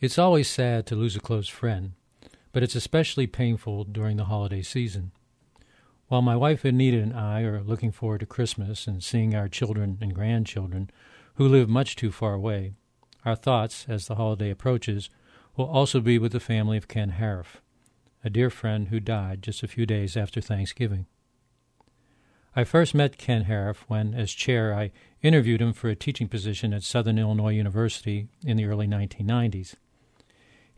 It's always sad to lose a close friend, but it's especially painful during the holiday season. While my wife Anita and I are looking forward to Christmas and seeing our children and grandchildren, who live much too far away, our thoughts, as the holiday approaches, will also be with the family of Ken Haruf, a dear friend who died just a few days after Thanksgiving. I first met Ken Haruf when, as chair, I interviewed him for a teaching position at Southern Illinois University in the early 1990s.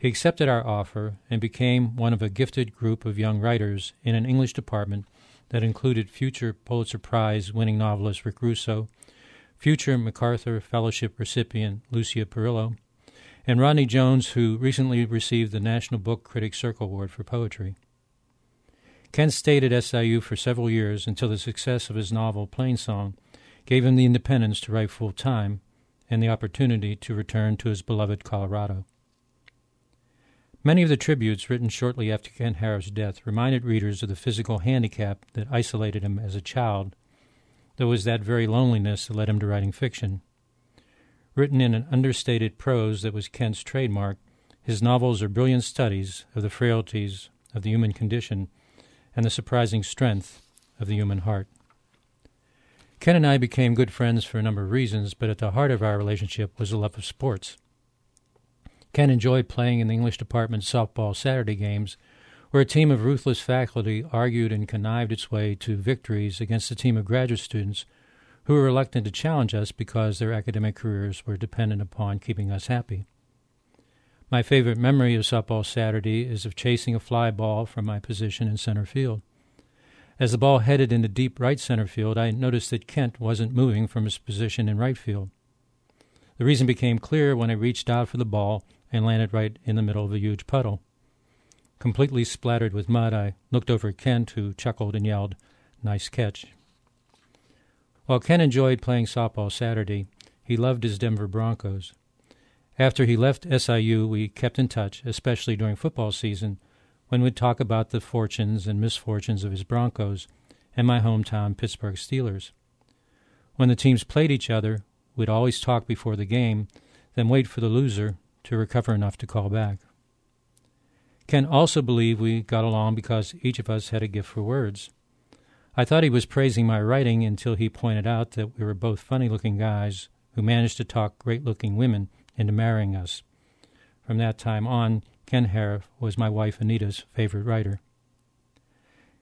He accepted our offer and became one of a gifted group of young writers in an English department that included future Pulitzer Prize winning novelist Rick Russo, future MacArthur Fellowship recipient Lucia Perillo, and Rodney Jones, who recently received the National Book Critics Circle Award for Poetry. Kent stayed at SIU for several years until the success of his novel Plainsong gave him the independence to write full time and the opportunity to return to his beloved Colorado. Many of the tributes written shortly after Ken Haruf's death reminded readers of the physical handicap that isolated him as a child, though it was that very loneliness that led him to writing fiction. Written in an understated prose that was Kent's trademark, his novels are brilliant studies of the frailties of the human condition and the surprising strength of the human heart. Ken and I became good friends for a number of reasons, but at the heart of our relationship was a love of sports. Ken enjoyed playing in the English department's softball Saturday games, where a team of ruthless faculty argued and connived its way to victories against a team of graduate students who were reluctant to challenge us because their academic careers were dependent upon keeping us happy. My favorite memory of softball Saturday is of chasing a fly ball from my position in center field. As the ball headed into deep right center field, I noticed that Kent wasn't moving from his position in right field. The reason became clear when I reached out for the ball and landed right in the middle of a huge puddle. Completely splattered with mud, I looked over at Kent, who chuckled and yelled, Nice catch. While Ken enjoyed playing softball Saturday, he loved his Denver Broncos. After he left SIU, we kept in touch, especially during football season, when we'd talk about the fortunes and misfortunes of his Broncos and my hometown Pittsburgh Steelers. When the teams played each other, we'd always talk before the game, then wait for the loser to recover enough to call back. Ken also believed we got along because each of us had a gift for words. I thought he was praising my writing until he pointed out that we were both funny looking guys who managed to talk great looking women into marrying us. From that time on, Ken Haruf was my wife Anita's favorite writer.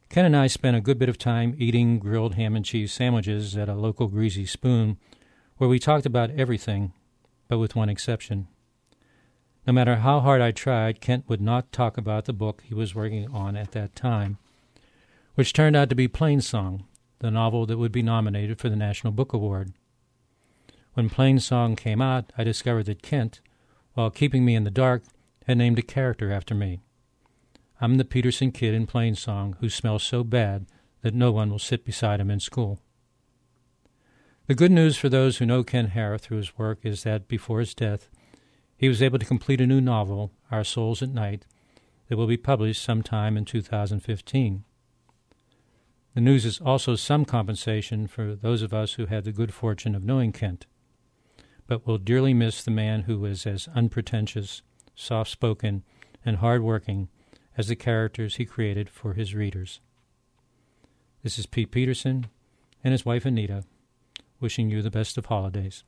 Ken and I spent a good bit of time eating grilled ham and cheese sandwiches at a local greasy spoon where we talked about everything, but with one exception. No matter how hard I tried, Kent would not talk about the book he was working on at that time, which turned out to be Plainsong, the novel that would be nominated for the National Book Award. When Plainsong came out, I discovered that Kent, while keeping me in the dark, had named a character after me. I'm the Peterson kid in Plainsong who smells so bad that no one will sit beside him in school. The good news for those who know Ken Haruf through his work is that before his death, he was able to complete a new novel, Our Souls at Night, that will be published sometime in 2015. The news is also some compensation for those of us who had the good fortune of knowing Kent but will dearly miss the man who was as unpretentious, soft spoken, and hard working as the characters he created for his readers. This is Pete Peterson and his wife Anita, wishing you the best of holidays.